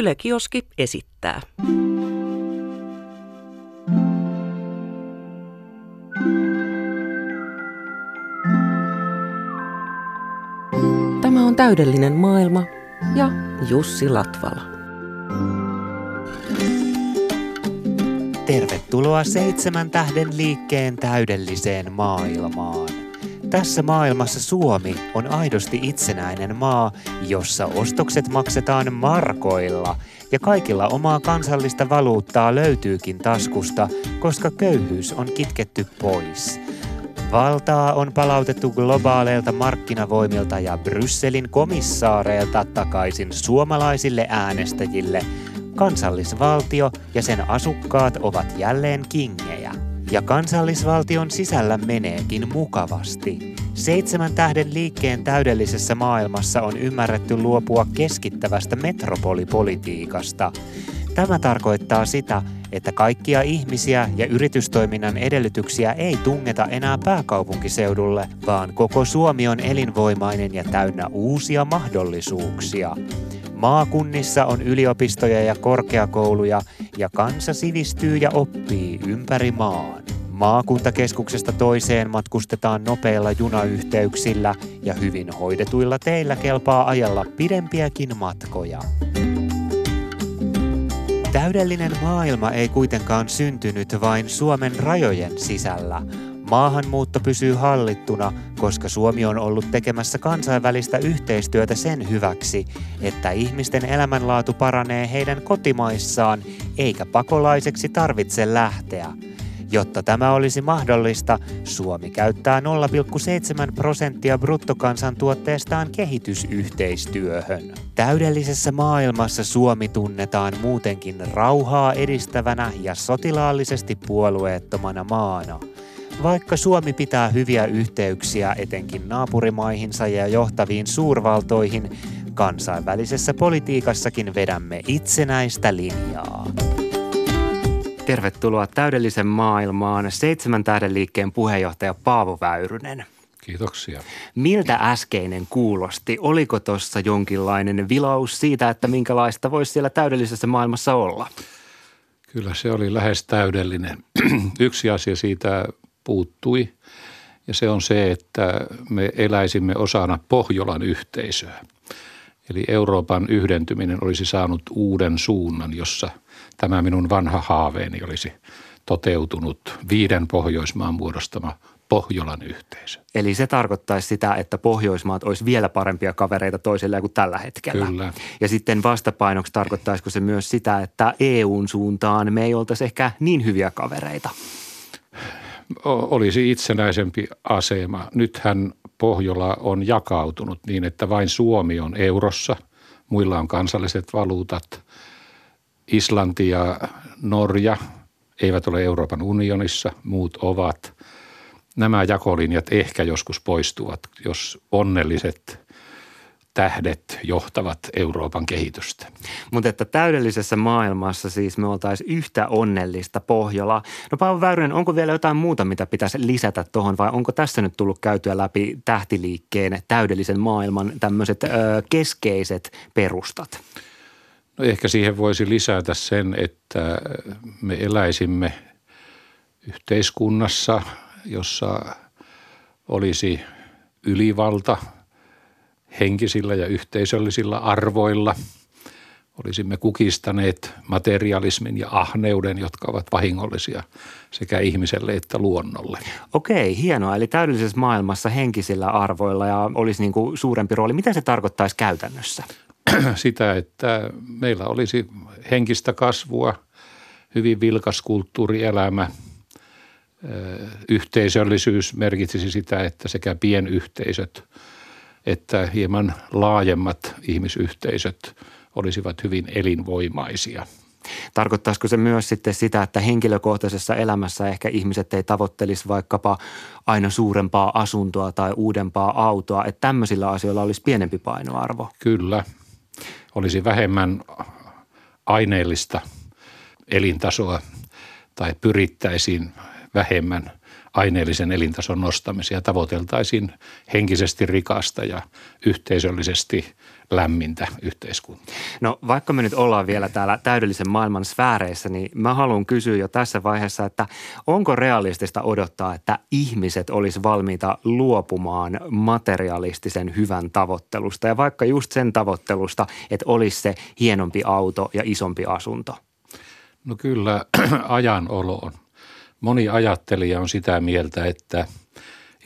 Yle Kioski esittää. Tämä on täydellinen maailma ja Jussi Latvala. Tervetuloa seitsemän tähden liikkeen täydelliseen maailmaan. Tässä maailmassa Suomi on aidosti itsenäinen maa, jossa ostokset maksetaan markoilla ja kaikilla omaa kansallista valuuttaa löytyykin taskusta, koska köyhyys on kitketty pois. Valtaa on palautettu globaaleilta markkinavoimilta ja Brysselin komissaareilta takaisin suomalaisille äänestäjille. Kansallisvaltio ja sen asukkaat ovat jälleen kingejä. Ja kansallisvaltion sisällä meneekin mukavasti. Seitsemän tähden liikkeen täydellisessä maailmassa on ymmärretty luopua keskittävästä metropolipolitiikasta. Tämä tarkoittaa sitä, että kaikkia ihmisiä ja yritystoiminnan edellytyksiä ei tungeta enää pääkaupunkiseudulle, vaan koko Suomi on elinvoimainen ja täynnä uusia mahdollisuuksia. Maakunnissa on yliopistoja ja korkeakouluja ja kansa sivistyy ja oppii ympäri maan. Maakuntakeskuksesta toiseen matkustetaan nopeilla junayhteyksillä ja hyvin hoidetuilla teillä kelpaa ajalla pidempiäkin matkoja. Täydellinen maailma ei kuitenkaan syntynyt vain Suomen rajojen sisällä. Maahanmuutto pysyy hallittuna, koska Suomi on ollut tekemässä kansainvälistä yhteistyötä sen hyväksi, että ihmisten elämänlaatu paranee heidän kotimaissaan, eikä pakolaiseksi tarvitse lähteä. Jotta tämä olisi mahdollista, Suomi käyttää 0,7 prosenttia bruttokansantuotteestaan kehitysyhteistyöhön. Täydellisessä maailmassa Suomi tunnetaan muutenkin rauhaa edistävänä ja sotilaallisesti puolueettomana maana. Vaikka Suomi pitää hyviä yhteyksiä etenkin naapurimaihinsa ja johtaviin suurvaltoihin, kansainvälisessä politiikassakin vedämme itsenäistä linjaa. Tervetuloa täydellisen maailmaan seitsemän tähden liikkeen puheenjohtaja Paavo Väyrynen. Kiitoksia. Miltä äskeinen kuulosti? Oliko tuossa jonkinlainen vilaus siitä, että minkälaista voisi siellä täydellisessä maailmassa olla? Kyllä se oli lähes täydellinen. Yksi asia siitä puuttui ja se on se, että me eläisimme osana Pohjolan yhteisöä. Eli Euroopan yhdentyminen olisi saanut uuden suunnan, jossa tämä minun vanha haaveeni olisi toteutunut viiden Pohjoismaan muodostama Pohjolan yhteisö. Eli se tarkoittaisi sitä, että Pohjoismaat olisi vielä parempia kavereita toisille kuin tällä hetkellä. Kyllä. Ja sitten vastapainoksi tarkoittaisiko se myös sitä, että EUn suuntaan me ei oltaisi ehkä niin hyviä kavereita? Olisi itsenäisempi asema. Nythän Pohjola on jakautunut niin, että vain Suomi on eurossa, muilla on kansalliset valuutat. Islanti ja Norja eivät ole Euroopan unionissa, muut ovat. Nämä jakolinjat ehkä joskus poistuvat, jos onnelliset tähdet johtavat Euroopan kehitystä. Mutta että täydellisessä maailmassa siis me oltaisiin yhtä onnellista Pohjola. No Paavo Väyrynen, onko vielä jotain muuta, mitä pitäisi lisätä tuohon vai onko tässä nyt tullut käytyä läpi tähtiliikkeen täydellisen maailman tämmöiset keskeiset perustat? No ehkä siihen voisi lisätä sen, että me eläisimme yhteiskunnassa, jossa olisi ylivalta – henkisillä ja yhteisöllisillä arvoilla. Olisimme kukistaneet materialismin ja ahneuden, jotka ovat vahingollisia sekä ihmiselle että luonnolle. Okei, hienoa. Eli täydellisessä maailmassa henkisillä arvoilla ja olisi niin kuin suurempi rooli. Mitä se tarkoittaisi käytännössä? Sitä, että meillä olisi henkistä kasvua, hyvin vilkas kulttuurielämä – yhteisöllisyys merkitsisi sitä, että sekä pienyhteisöt että hieman laajemmat ihmisyhteisöt olisivat hyvin elinvoimaisia. Tarkoittaisiko se myös sitten sitä, että henkilökohtaisessa elämässä ehkä ihmiset ei tavoittelisi vaikkapa aina suurempaa asuntoa tai uudempaa autoa, että tämmöisillä asioilla olisi pienempi painoarvo? Kyllä. Olisi vähemmän aineellista elintasoa tai pyrittäisiin vähemmän aineellisen elintason nostamisia ja tavoiteltaisiin henkisesti rikasta ja yhteisöllisesti lämmintä yhteiskuntaa. No vaikka me nyt ollaan vielä täällä täydellisen maailman sfääreissä, niin mä haluan kysyä jo tässä vaiheessa, että onko realistista odottaa, että ihmiset olisi valmiita luopumaan materialistisen hyvän tavoittelusta ja vaikka just sen tavoittelusta, että olisi se hienompi auto ja isompi asunto? No kyllä ajan oloon. Moni ajattelija on sitä mieltä, että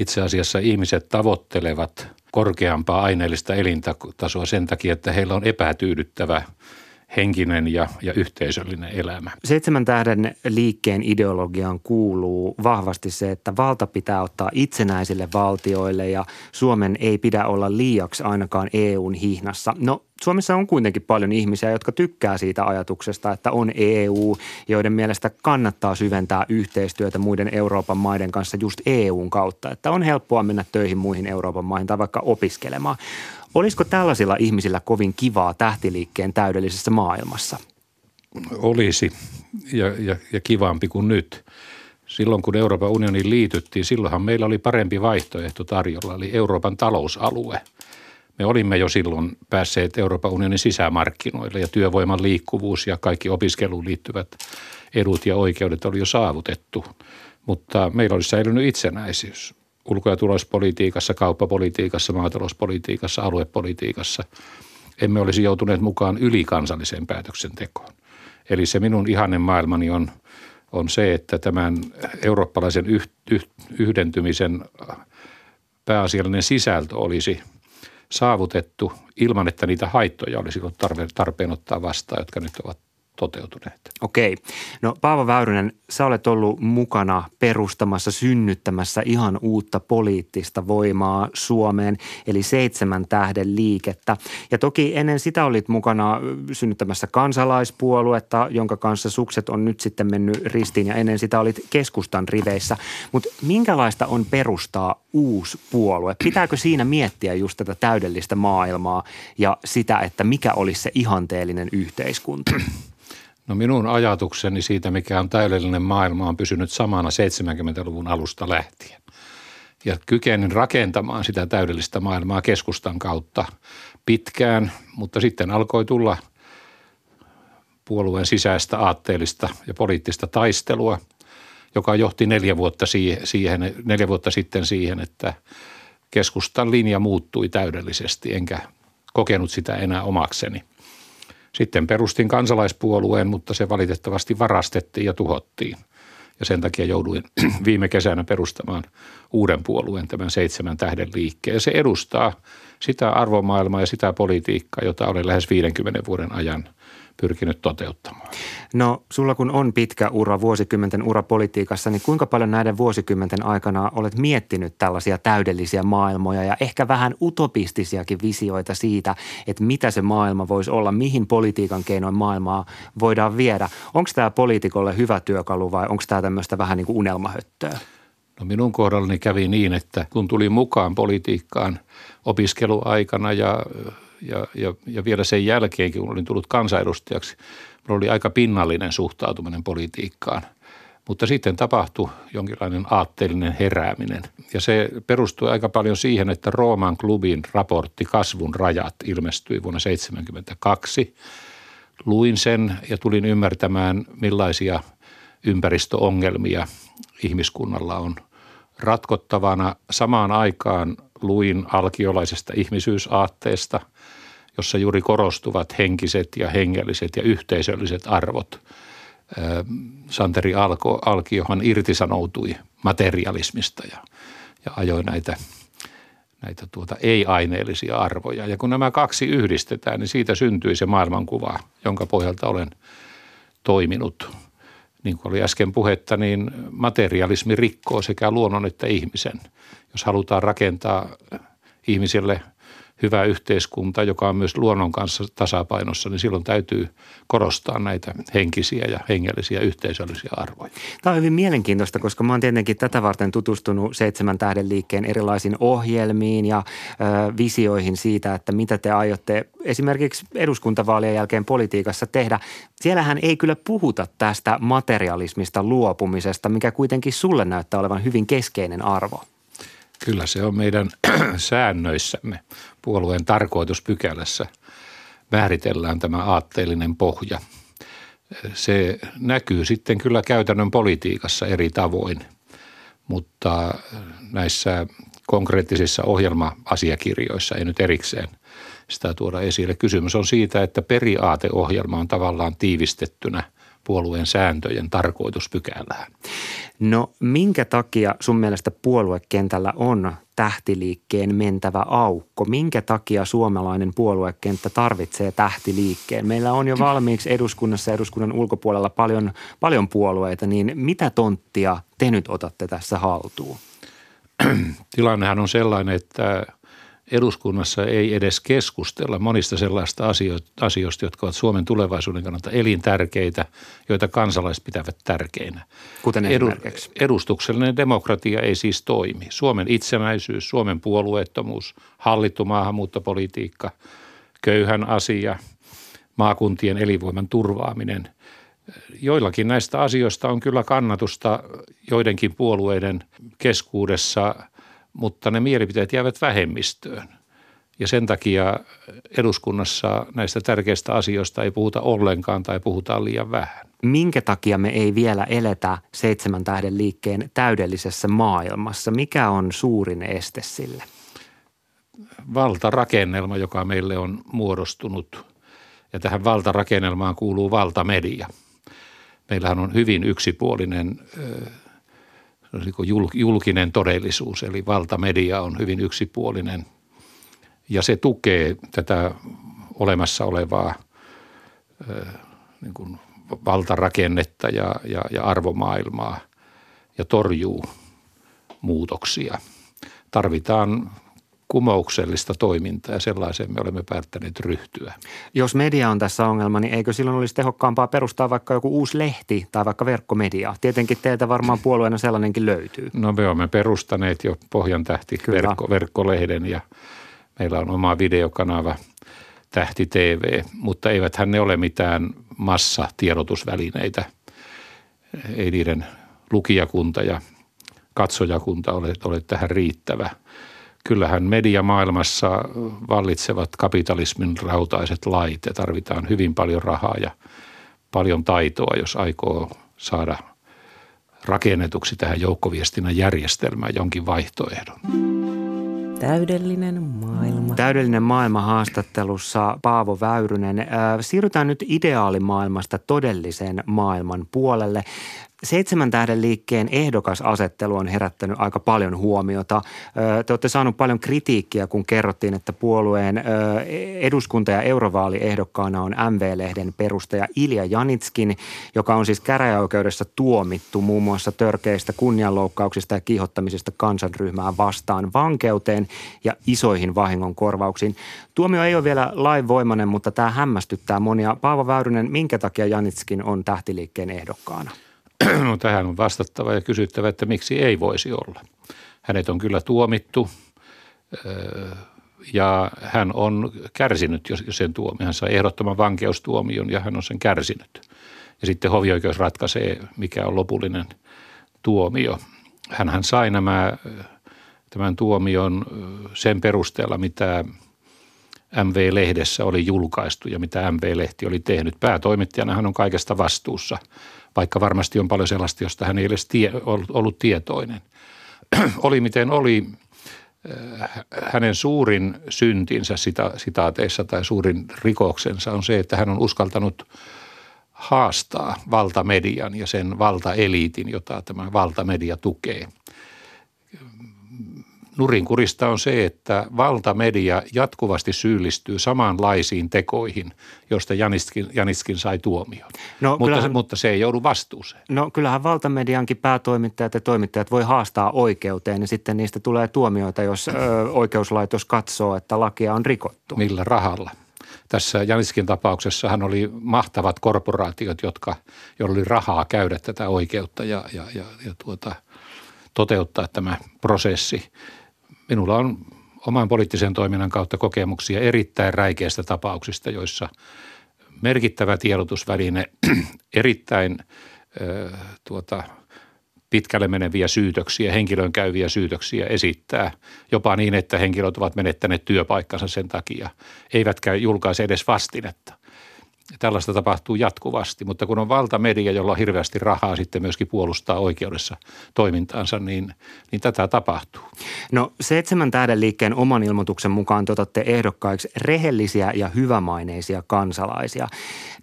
itse asiassa ihmiset tavoittelevat korkeampaa aineellista elintasoa sen takia, että heillä on epätyydyttävä henkinen ja, ja yhteisöllinen elämä. Seitsemän tähden liikkeen ideologiaan kuuluu vahvasti se, että valta pitää ottaa itsenäisille valtioille ja Suomen ei pidä olla liiaksi ainakaan EUn hihnassa. No Suomessa on kuitenkin paljon ihmisiä, jotka tykkää siitä ajatuksesta, että on EU, joiden mielestä kannattaa syventää yhteistyötä muiden Euroopan maiden kanssa just EUn kautta. Että on helppoa mennä töihin muihin Euroopan maihin tai vaikka opiskelemaan. Olisiko tällaisilla ihmisillä kovin kivaa tähtiliikkeen täydellisessä maailmassa? Olisi ja, ja, ja kivampi kuin nyt. Silloin kun Euroopan unioniin liityttiin, silloinhan meillä oli parempi vaihtoehto tarjolla, eli Euroopan talousalue. Me olimme jo silloin päässeet Euroopan unionin sisämarkkinoille ja työvoiman liikkuvuus ja kaikki opiskeluun liittyvät edut ja oikeudet oli jo saavutettu. Mutta meillä olisi säilynyt itsenäisyys ulko- ja tulospolitiikassa, kauppapolitiikassa, maatalouspolitiikassa, aluepolitiikassa. Emme olisi joutuneet mukaan ylikansalliseen päätöksentekoon. Eli se minun ihanen maailmani on, on se, että tämän eurooppalaisen yh, yh, yhdentymisen pääasiallinen sisältö olisi saavutettu ilman, että niitä haittoja olisi ollut tarpeen ottaa vastaan, jotka nyt ovat toteutuneet. Okei. No Paavo Väyrynen, sä olet ollut mukana perustamassa, synnyttämässä ihan uutta poliittista voimaa Suomeen, eli seitsemän tähden liikettä. Ja toki ennen sitä olit mukana synnyttämässä kansalaispuoluetta, jonka kanssa sukset on nyt sitten mennyt ristiin ja ennen sitä olit keskustan riveissä. Mutta minkälaista on perustaa uusi puolue? Pitääkö siinä miettiä just tätä täydellistä maailmaa ja sitä, että mikä olisi se ihanteellinen yhteiskunta? No minun ajatukseni siitä, mikä on täydellinen maailma, on pysynyt samana 70-luvun alusta lähtien. Ja kykenin rakentamaan sitä täydellistä maailmaa keskustan kautta pitkään, mutta sitten alkoi tulla puolueen sisäistä aatteellista ja poliittista taistelua, joka johti neljä vuotta, siihen, neljä vuotta sitten siihen, että keskustan linja muuttui täydellisesti, enkä kokenut sitä enää omakseni – sitten perustin kansalaispuolueen, mutta se valitettavasti varastettiin ja tuhottiin. Ja sen takia jouduin viime kesänä perustamaan uuden puolueen, tämän seitsemän tähden liikkeen. Se edustaa sitä arvomaailmaa ja sitä politiikkaa, jota olen lähes 50 vuoden ajan pyrkinyt toteuttamaan. No sulla kun on pitkä ura, vuosikymmenten ura politiikassa, niin kuinka paljon näiden vuosikymmenten aikana olet miettinyt tällaisia täydellisiä maailmoja ja ehkä vähän utopistisiakin visioita siitä, että mitä se maailma voisi olla, mihin politiikan keinoin maailmaa voidaan viedä. Onko tämä poliitikolle hyvä työkalu vai onko tämä tämmöistä vähän niin kuin unelmahöttöä? No minun kohdallani kävi niin, että kun tuli mukaan politiikkaan opiskeluaikana ja ja, ja, ja vielä sen jälkeenkin, kun olin tullut kansanedustajaksi, minulla oli aika pinnallinen suhtautuminen politiikkaan. Mutta sitten tapahtui jonkinlainen aatteellinen herääminen. Ja se perustui aika paljon siihen, että Rooman klubin raportti Kasvun rajat ilmestyi vuonna 1972. Luin sen ja tulin ymmärtämään, millaisia ympäristöongelmia ihmiskunnalla on ratkottavana. Samaan aikaan luin alkiolaisesta ihmisyysaatteesta – jossa juuri korostuvat henkiset ja hengelliset ja yhteisölliset arvot. Santeri Alko, Alkiohan irtisanoutui materialismista ja, ja ajoi näitä, näitä tuota ei-aineellisia arvoja. Ja kun nämä kaksi yhdistetään, niin siitä syntyi se maailmankuva, jonka pohjalta olen toiminut. Niin kuin oli äsken puhetta, niin materialismi rikkoo sekä luonnon että ihmisen. Jos halutaan rakentaa ihmisille – hyvä yhteiskunta, joka on myös luonnon kanssa tasapainossa, niin silloin täytyy korostaa näitä henkisiä ja hengellisiä yhteisöllisiä arvoja. Tämä on hyvin mielenkiintoista, koska mä oon tietenkin tätä varten tutustunut Seitsemän tähden liikkeen erilaisiin ohjelmiin ja ö, visioihin siitä, että mitä te aiotte esimerkiksi eduskuntavaalien jälkeen politiikassa tehdä. Siellähän ei kyllä puhuta tästä materialismista luopumisesta, mikä kuitenkin sulle näyttää olevan hyvin keskeinen arvo. Kyllä se on meidän säännöissämme puolueen tarkoituspykälässä määritellään tämä aatteellinen pohja. Se näkyy sitten kyllä käytännön politiikassa eri tavoin, mutta näissä konkreettisissa ohjelma-asiakirjoissa ei nyt erikseen sitä tuoda esille. Kysymys on siitä, että periaateohjelma on tavallaan tiivistettynä puolueen sääntöjen tarkoituspykälään. No minkä takia sun mielestä puoluekentällä on tähtiliikkeen mentävä aukko? Minkä takia suomalainen puoluekenttä tarvitsee tähtiliikkeen? Meillä on jo valmiiksi eduskunnassa ja eduskunnan ulkopuolella paljon, paljon puolueita, niin mitä tonttia te nyt otatte tässä haltuun? Tilannehan on sellainen, että eduskunnassa ei edes keskustella monista sellaista asioista, jotka ovat Suomen tulevaisuuden kannalta elintärkeitä, joita kansalaiset pitävät tärkeinä. Kuten esimerkiksi? Edustuksellinen demokratia ei siis toimi. Suomen itsenäisyys, Suomen puolueettomuus, hallittu maahanmuuttopolitiikka, köyhän asia, maakuntien elinvoiman turvaaminen. Joillakin näistä asioista on kyllä kannatusta joidenkin puolueiden keskuudessa – mutta ne mielipiteet jäävät vähemmistöön. Ja sen takia eduskunnassa näistä tärkeistä asioista ei puhuta ollenkaan tai puhutaan liian vähän. Minkä takia me ei vielä eletä seitsemän tähden liikkeen täydellisessä maailmassa? Mikä on suurin este sille? Valtarakennelma, joka meille on muodostunut. Ja tähän valtarakennelmaan kuuluu valtamedia. Meillähän on hyvin yksipuolinen julkinen todellisuus, eli valtamedia on hyvin yksipuolinen ja se tukee tätä olemassa olevaa niin kuin valtarakennetta ja, ja, ja arvomaailmaa ja torjuu muutoksia. Tarvitaan kumouksellista toimintaa ja sellaiseen me olemme päättäneet ryhtyä. Jos media on tässä ongelma, niin eikö silloin olisi tehokkaampaa perustaa vaikka joku uusi lehti tai vaikka verkkomedia? Tietenkin teiltä varmaan puolueena sellainenkin löytyy. No me olemme perustaneet jo Pohjan tähti verkko, verkkolehden ja meillä on oma videokanava Tähti TV, mutta eiväthän ne ole mitään massatiedotusvälineitä. Ei niiden lukijakunta ja katsojakunta ole, ole tähän riittävä – kyllähän mediamaailmassa vallitsevat kapitalismin rautaiset lait ja tarvitaan hyvin paljon rahaa ja paljon taitoa, jos aikoo saada rakennetuksi tähän joukkoviestinnän järjestelmään jonkin vaihtoehdon. Täydellinen maailma. Täydellinen maailma haastattelussa Paavo Väyrynen. Siirrytään nyt ideaalimaailmasta todellisen maailman puolelle. Seitsemän tähden liikkeen ehdokasasettelu on herättänyt aika paljon huomiota. Te olette saaneet paljon kritiikkiä, kun kerrottiin, että puolueen eduskunta- ja eurovaaliehdokkaana on MV-lehden perustaja Ilja Janitskin, joka on siis käräjäoikeudessa tuomittu muun muassa törkeistä kunnianloukkauksista ja kiihottamisesta kansanryhmää vastaan vankeuteen ja isoihin vahingonkorvauksiin. Tuomio ei ole vielä lainvoimainen, mutta tämä hämmästyttää monia. Paavo Väyrynen, minkä takia Janitskin on tähtiliikkeen ehdokkaana? No, tähän on vastattava ja kysyttävä, että miksi ei voisi olla. Hänet on kyllä tuomittu ja hän on kärsinyt sen tuomion. Hän sai ehdottoman vankeustuomion ja hän on sen kärsinyt. Ja sitten hovioikeus ratkaisee, mikä on lopullinen tuomio. hän sai nämä, tämän tuomion sen perusteella, mitä MV-lehdessä oli julkaistu ja mitä MV-lehti oli tehnyt. Päätoimittajana hän on kaikesta vastuussa – vaikka varmasti on paljon sellaista, josta hän ei edes tie, ollut tietoinen. oli miten oli, äh, hänen suurin syntinsä sita, sitaateissa tai suurin rikoksensa on se, että hän on uskaltanut haastaa valtamedian ja sen valtaeliitin, jota tämä valtamedia tukee – nurinkurista on se, että valtamedia jatkuvasti syyllistyy samanlaisiin tekoihin, joista Janitskin, Janitskin sai tuomion. No, mutta, kyllähän, mutta se ei joudu vastuuseen. No kyllähän valtamediankin päätoimittajat ja toimittajat voi haastaa oikeuteen ja sitten niistä tulee tuomioita, jos ö, oikeuslaitos katsoo, että lakia on rikottu. Millä rahalla? Tässä Janitskin tapauksessa hän oli mahtavat korporaatiot, jotka, joilla oli rahaa käydä tätä oikeutta ja, ja, ja, ja tuota, toteuttaa tämä prosessi minulla on oman poliittisen toiminnan kautta kokemuksia erittäin räikeistä tapauksista, joissa merkittävä tiedotusväline erittäin ö, tuota, pitkälle meneviä syytöksiä, henkilön käyviä syytöksiä esittää, jopa niin, että henkilöt ovat menettäneet työpaikkansa sen takia, eivätkä julkaise edes vastinetta. Tällaista tapahtuu jatkuvasti, mutta kun on valtamedia, jolla on hirveästi rahaa sitten myöskin puolustaa oikeudessa toimintaansa, niin, niin tätä tapahtuu. No seitsemän tähden liikkeen oman ilmoituksen mukaan te ehdokkaiksi rehellisiä ja hyvämaineisia kansalaisia.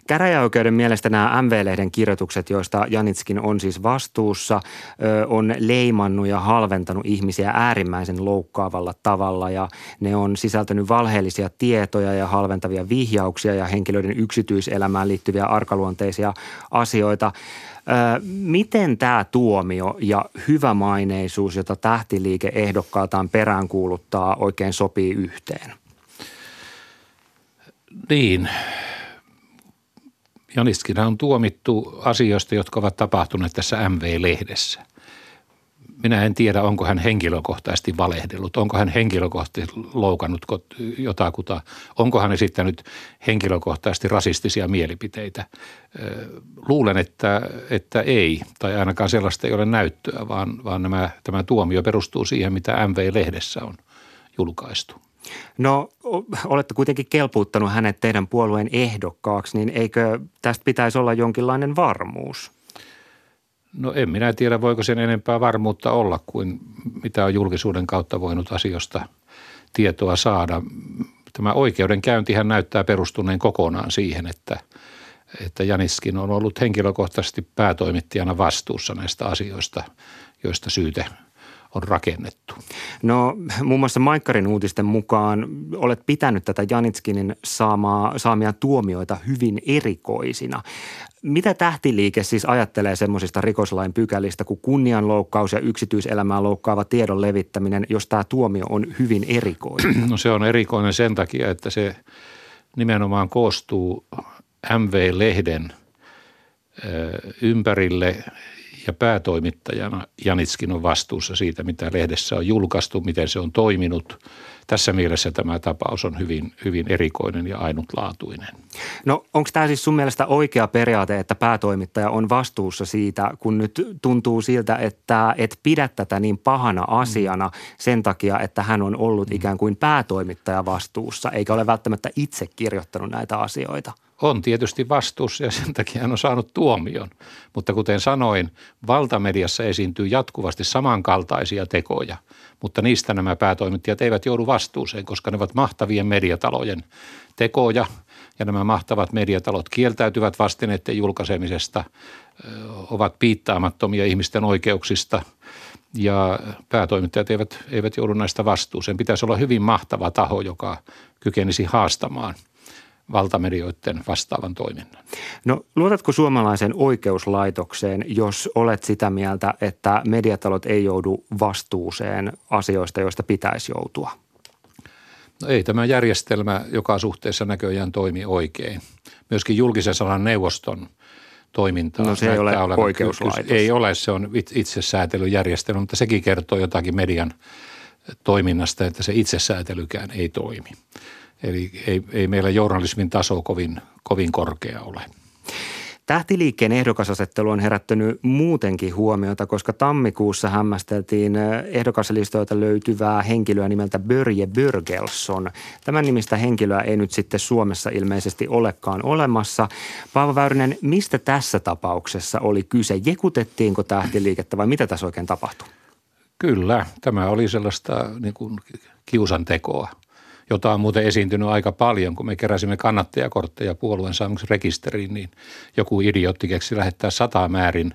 Käräjäoikeuden mielestä nämä MV-lehden kirjoitukset, joista Janitskin on siis vastuussa, on leimannut ja halventanut ihmisiä äärimmäisen loukkaavalla tavalla ja ne on sisältänyt valheellisia tietoja ja halventavia vihjauksia ja henkilöiden yksityiselämään liittyviä arkaluonteisia asioita. Miten tämä tuomio ja hyvämaineisuus, jota tähtiliike ehdokkaaltaan peräänkuuluttaa, oikein sopii yhteen? Niin, Janiskina on tuomittu asioista, jotka ovat tapahtuneet tässä MV-lehdessä. Minä en tiedä, onko hän henkilökohtaisesti valehdellut, onko hän henkilökohtaisesti loukannut jotakuta, onko hän esittänyt henkilökohtaisesti rasistisia mielipiteitä. Luulen, että, että ei, tai ainakaan sellaista ei ole näyttöä, vaan, vaan nämä, tämä tuomio perustuu siihen, mitä MV-lehdessä on julkaistu. No olette kuitenkin kelpuuttanut hänet teidän puolueen ehdokkaaksi, niin eikö tästä pitäisi olla jonkinlainen varmuus? No en minä tiedä, voiko sen enempää varmuutta olla kuin mitä on julkisuuden kautta voinut asioista tietoa saada. Tämä oikeudenkäyntihän näyttää perustuneen kokonaan siihen, että, että Janiskin on ollut henkilökohtaisesti päätoimittajana vastuussa näistä asioista, joista syyte on rakennettu? No muun muassa Maikkarin uutisten mukaan olet pitänyt tätä Janitskinin saamaa, saamia tuomioita hyvin erikoisina. Mitä tähtiliike siis ajattelee semmoisista rikoslain pykälistä kuin kunnianloukkaus ja yksityiselämää loukkaava tiedon levittäminen, jos tämä tuomio on hyvin erikoinen? No se on erikoinen sen takia, että se nimenomaan koostuu MV-lehden ympärille ja päätoimittajana Janitskin on vastuussa siitä, mitä lehdessä on julkaistu, miten se on toiminut. Tässä mielessä tämä tapaus on hyvin, hyvin erikoinen ja ainutlaatuinen. No onko tämä siis sun mielestä oikea periaate, että päätoimittaja on vastuussa siitä, kun nyt tuntuu siltä, että et pidä tätä niin pahana asiana sen takia, että hän on ollut mm. ikään kuin päätoimittaja vastuussa, eikä ole välttämättä itse kirjoittanut näitä asioita? On tietysti vastuussa ja sen takia hän on saanut tuomion. Mutta kuten sanoin, valtamediassa esiintyy jatkuvasti samankaltaisia tekoja, mutta niistä nämä päätoimittajat eivät joudu vastuuseen, koska ne ovat mahtavien mediatalojen tekoja ja nämä mahtavat mediatalot kieltäytyvät vastineiden julkaisemisesta, ovat piittaamattomia ihmisten oikeuksista ja päätoimittajat eivät, eivät joudu näistä vastuuseen. Pitäisi olla hyvin mahtava taho, joka kykenisi haastamaan – valtamedioiden vastaavan toiminnan. No luotatko suomalaisen oikeuslaitokseen, jos olet sitä mieltä, että mediatalot ei joudu vastuuseen asioista, joista pitäisi joutua? No ei tämä järjestelmä joka suhteessa näköjään toimi oikein. Myöskin julkisen sanan neuvoston toimintaa. No se ei ole oikeuslaitos. Ei ole, se on itsesäätelyjärjestelmä, mutta sekin kertoo jotakin median toiminnasta, että se itsesäätelykään ei toimi. Eli ei, ei meillä journalismin taso kovin, kovin korkea ole. Tähtiliikkeen ehdokasasettelu on herättänyt muutenkin huomiota, koska tammikuussa hämmästeltiin ehdokaslistoilta löytyvää henkilöä nimeltä Börje Börgelsson. Tämän nimistä henkilöä ei nyt sitten Suomessa ilmeisesti olekaan olemassa. Paavo Väyrynen, mistä tässä tapauksessa oli kyse? Jekutettiinko tähtiliikettä vai mitä tässä oikein tapahtui? Kyllä, tämä oli sellaista niin kuin kiusantekoa – jota on muuten esiintynyt aika paljon, kun me keräsimme kannattajakortteja puolueen rekisteriin, niin joku idiootti keksi lähettää sata määrin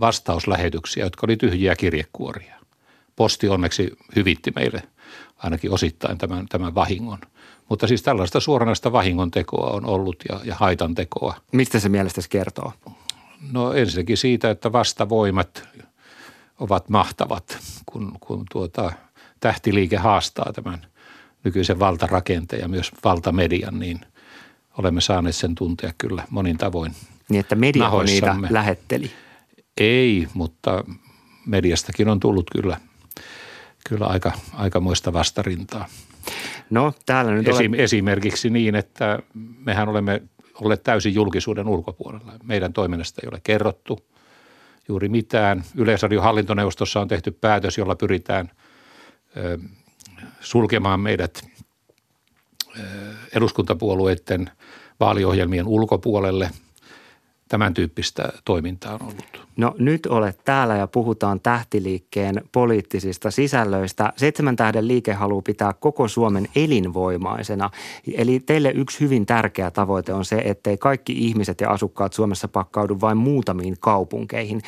vastauslähetyksiä, jotka oli tyhjiä kirjekuoria. Posti onneksi hyvitti meille ainakin osittain tämän, tämän vahingon. Mutta siis tällaista suoranaista vahingon tekoa on ollut ja, ja haitan tekoa. Mistä se mielestäsi kertoo? No ensinnäkin siitä, että vastavoimat ovat mahtavat, kun, kun tuota, tähtiliike haastaa tämän – nykyisen valtarakenteen ja myös valtamedian, niin olemme saaneet sen tuntea kyllä monin tavoin. Niin, että media on niitä lähetteli? Ei, mutta mediastakin on tullut kyllä, kyllä aika, aikamoista vastarintaa. No, täällä nyt Esim, ole... Esimerkiksi niin, että mehän olemme olleet täysin julkisuuden ulkopuolella. Meidän toiminnasta ei ole kerrottu juuri mitään. Yleisradion hallintoneuvostossa on tehty päätös, jolla pyritään sulkemaan meidät eduskuntapuolueiden vaaliohjelmien ulkopuolelle – tämän tyyppistä toimintaa on ollut. No nyt olet täällä ja puhutaan tähtiliikkeen poliittisista sisällöistä. Seitsemän tähden liike haluaa pitää koko Suomen elinvoimaisena. Eli teille yksi hyvin tärkeä tavoite on se, ettei kaikki ihmiset ja asukkaat Suomessa pakkaudu vain muutamiin kaupunkeihin.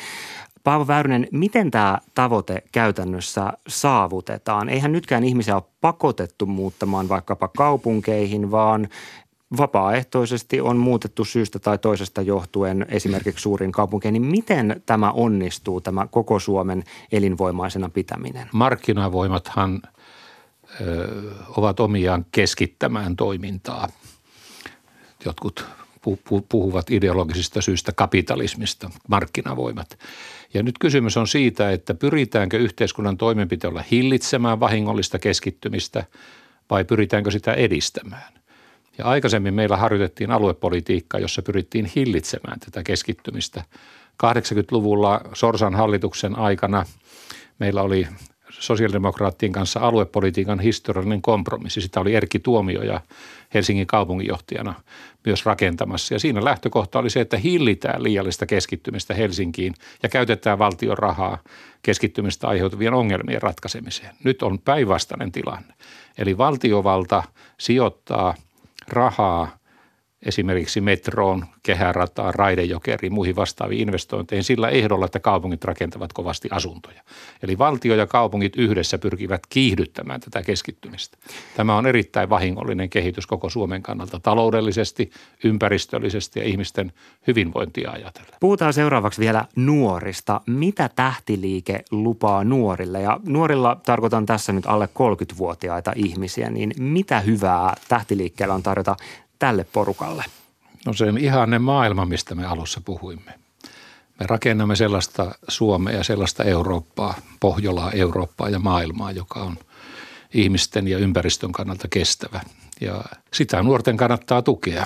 Paavo Väyrynen, miten tämä tavoite käytännössä saavutetaan? Eihän nytkään ihmisiä ole pakotettu muuttamaan vaikkapa kaupunkeihin, vaan vapaaehtoisesti on muutettu syystä tai toisesta johtuen esimerkiksi suurin kaupunkeihin, niin miten tämä onnistuu, tämä koko Suomen elinvoimaisena pitäminen? Markkinavoimathan ö, ovat omiaan keskittämään toimintaa. Jotkut puhuvat ideologisista syistä kapitalismista, markkinavoimat. Ja nyt kysymys on siitä, että pyritäänkö yhteiskunnan toimenpiteellä hillitsemään vahingollista keskittymistä vai pyritäänkö sitä edistämään. Ja aikaisemmin meillä harjoitettiin aluepolitiikkaa, jossa pyrittiin hillitsemään tätä keskittymistä. 80-luvulla Sorsan hallituksen aikana meillä oli sosiaalidemokraattien kanssa aluepolitiikan historiallinen kompromissi. Sitä oli Erkki ja Helsingin kaupunginjohtajana myös rakentamassa. Ja siinä lähtökohta oli se, että hillitään liiallista keskittymistä Helsinkiin ja käytetään valtion rahaa keskittymistä aiheutuvien ongelmien ratkaisemiseen. Nyt on päinvastainen tilanne. Eli valtiovalta sijoittaa – rahaa esimerkiksi metroon, kehärataan, raidejokeriin, muihin vastaaviin investointeihin sillä ehdolla, että kaupungit rakentavat kovasti asuntoja. Eli valtio ja kaupungit yhdessä pyrkivät kiihdyttämään tätä keskittymistä. Tämä on erittäin vahingollinen kehitys koko Suomen kannalta taloudellisesti, ympäristöllisesti ja ihmisten hyvinvointia ajatellen. Puhutaan seuraavaksi vielä nuorista. Mitä tähtiliike lupaa nuorille? Ja nuorilla tarkoitan tässä nyt alle 30-vuotiaita ihmisiä, niin mitä hyvää tähtiliikkeellä on tarjota tälle porukalle? No se on ihanne maailma, mistä me alussa puhuimme. Me rakennamme sellaista Suomea ja sellaista Eurooppaa, Pohjolaa, Eurooppaa ja maailmaa, joka on ihmisten ja ympäristön kannalta kestävä. Ja sitä nuorten kannattaa tukea.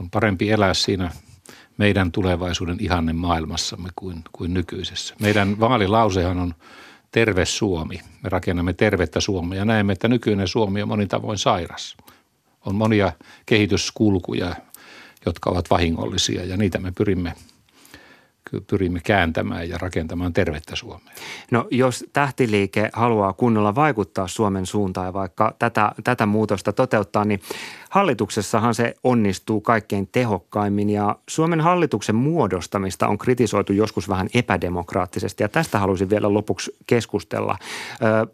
On parempi elää siinä meidän tulevaisuuden ihanne maailmassamme kuin, kuin nykyisessä. Meidän vaalilausehan on terve Suomi. Me rakennamme tervettä Suomea ja näemme, että nykyinen Suomi on monin tavoin sairas – on monia kehityskulkuja, jotka ovat vahingollisia ja niitä me pyrimme pyrimme kääntämään ja rakentamaan tervettä Suomea. No jos tähtiliike haluaa kunnolla vaikuttaa Suomen suuntaan ja vaikka tätä, tätä muutosta toteuttaa, niin Hallituksessahan se onnistuu kaikkein tehokkaimmin ja Suomen hallituksen muodostamista on kritisoitu joskus vähän epädemokraattisesti ja tästä haluaisin vielä lopuksi keskustella.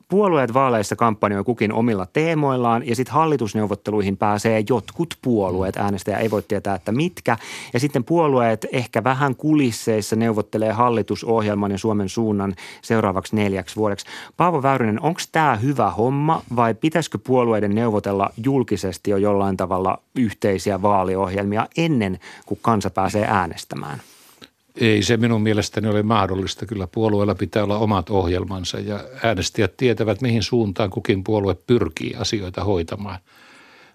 Puolueet vaaleissa kampanjoi kukin omilla teemoillaan ja sitten hallitusneuvotteluihin pääsee jotkut puolueet. Äänestäjä ei voi tietää, että mitkä. Ja sitten puolueet ehkä vähän kulisseissa neuvottelee hallitusohjelman ja Suomen suunnan seuraavaksi neljäksi vuodeksi. Paavo Väyrynen, onko tämä hyvä homma vai pitäisikö puolueiden neuvotella julkisesti jo jollain tavalla yhteisiä vaaliohjelmia ennen kuin kansa pääsee äänestämään? Ei se minun mielestäni ole mahdollista. Kyllä puolueella pitää olla omat ohjelmansa ja äänestäjät tietävät, mihin suuntaan kukin puolue pyrkii asioita hoitamaan.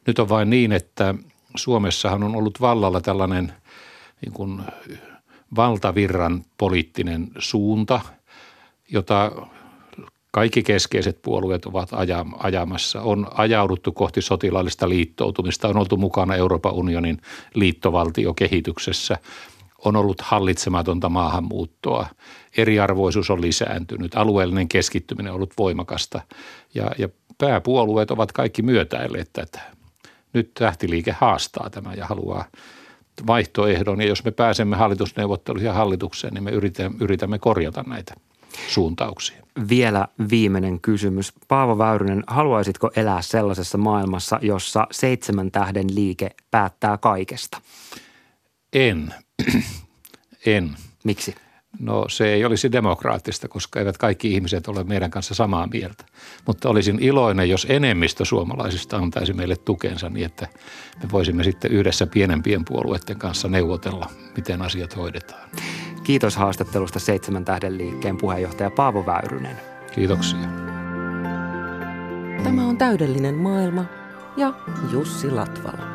Nyt on vain niin, että Suomessahan on ollut vallalla tällainen niin kuin valtavirran poliittinen suunta, jota kaikki keskeiset puolueet ovat ajamassa. On ajauduttu kohti sotilaallista liittoutumista, on oltu mukana Euroopan unionin liittovaltiokehityksessä, on ollut hallitsematonta maahanmuuttoa, eriarvoisuus on lisääntynyt, alueellinen keskittyminen on ollut voimakasta ja, ja pääpuolueet ovat kaikki myötäilleet tätä. Nyt tähtiliike haastaa tämä ja haluaa vaihtoehdon ja jos me pääsemme hallitusneuvotteluihin ja hallitukseen, niin me yritämme, yritämme korjata näitä suuntauksia. Vielä viimeinen kysymys. Paavo Väyrynen, haluaisitko elää sellaisessa maailmassa, jossa seitsemän tähden liike päättää kaikesta? En. en. Miksi? No se ei olisi demokraattista, koska eivät kaikki ihmiset ole meidän kanssa samaa mieltä. Mutta olisin iloinen, jos enemmistö suomalaisista antaisi meille tukensa niin, että me voisimme sitten yhdessä pienempien puolueiden kanssa neuvotella, miten asiat hoidetaan. Kiitos haastattelusta Seitsemän tähden liikkeen puheenjohtaja Paavo Väyrynen. Kiitoksia. Tämä on täydellinen maailma ja Jussi Latvala.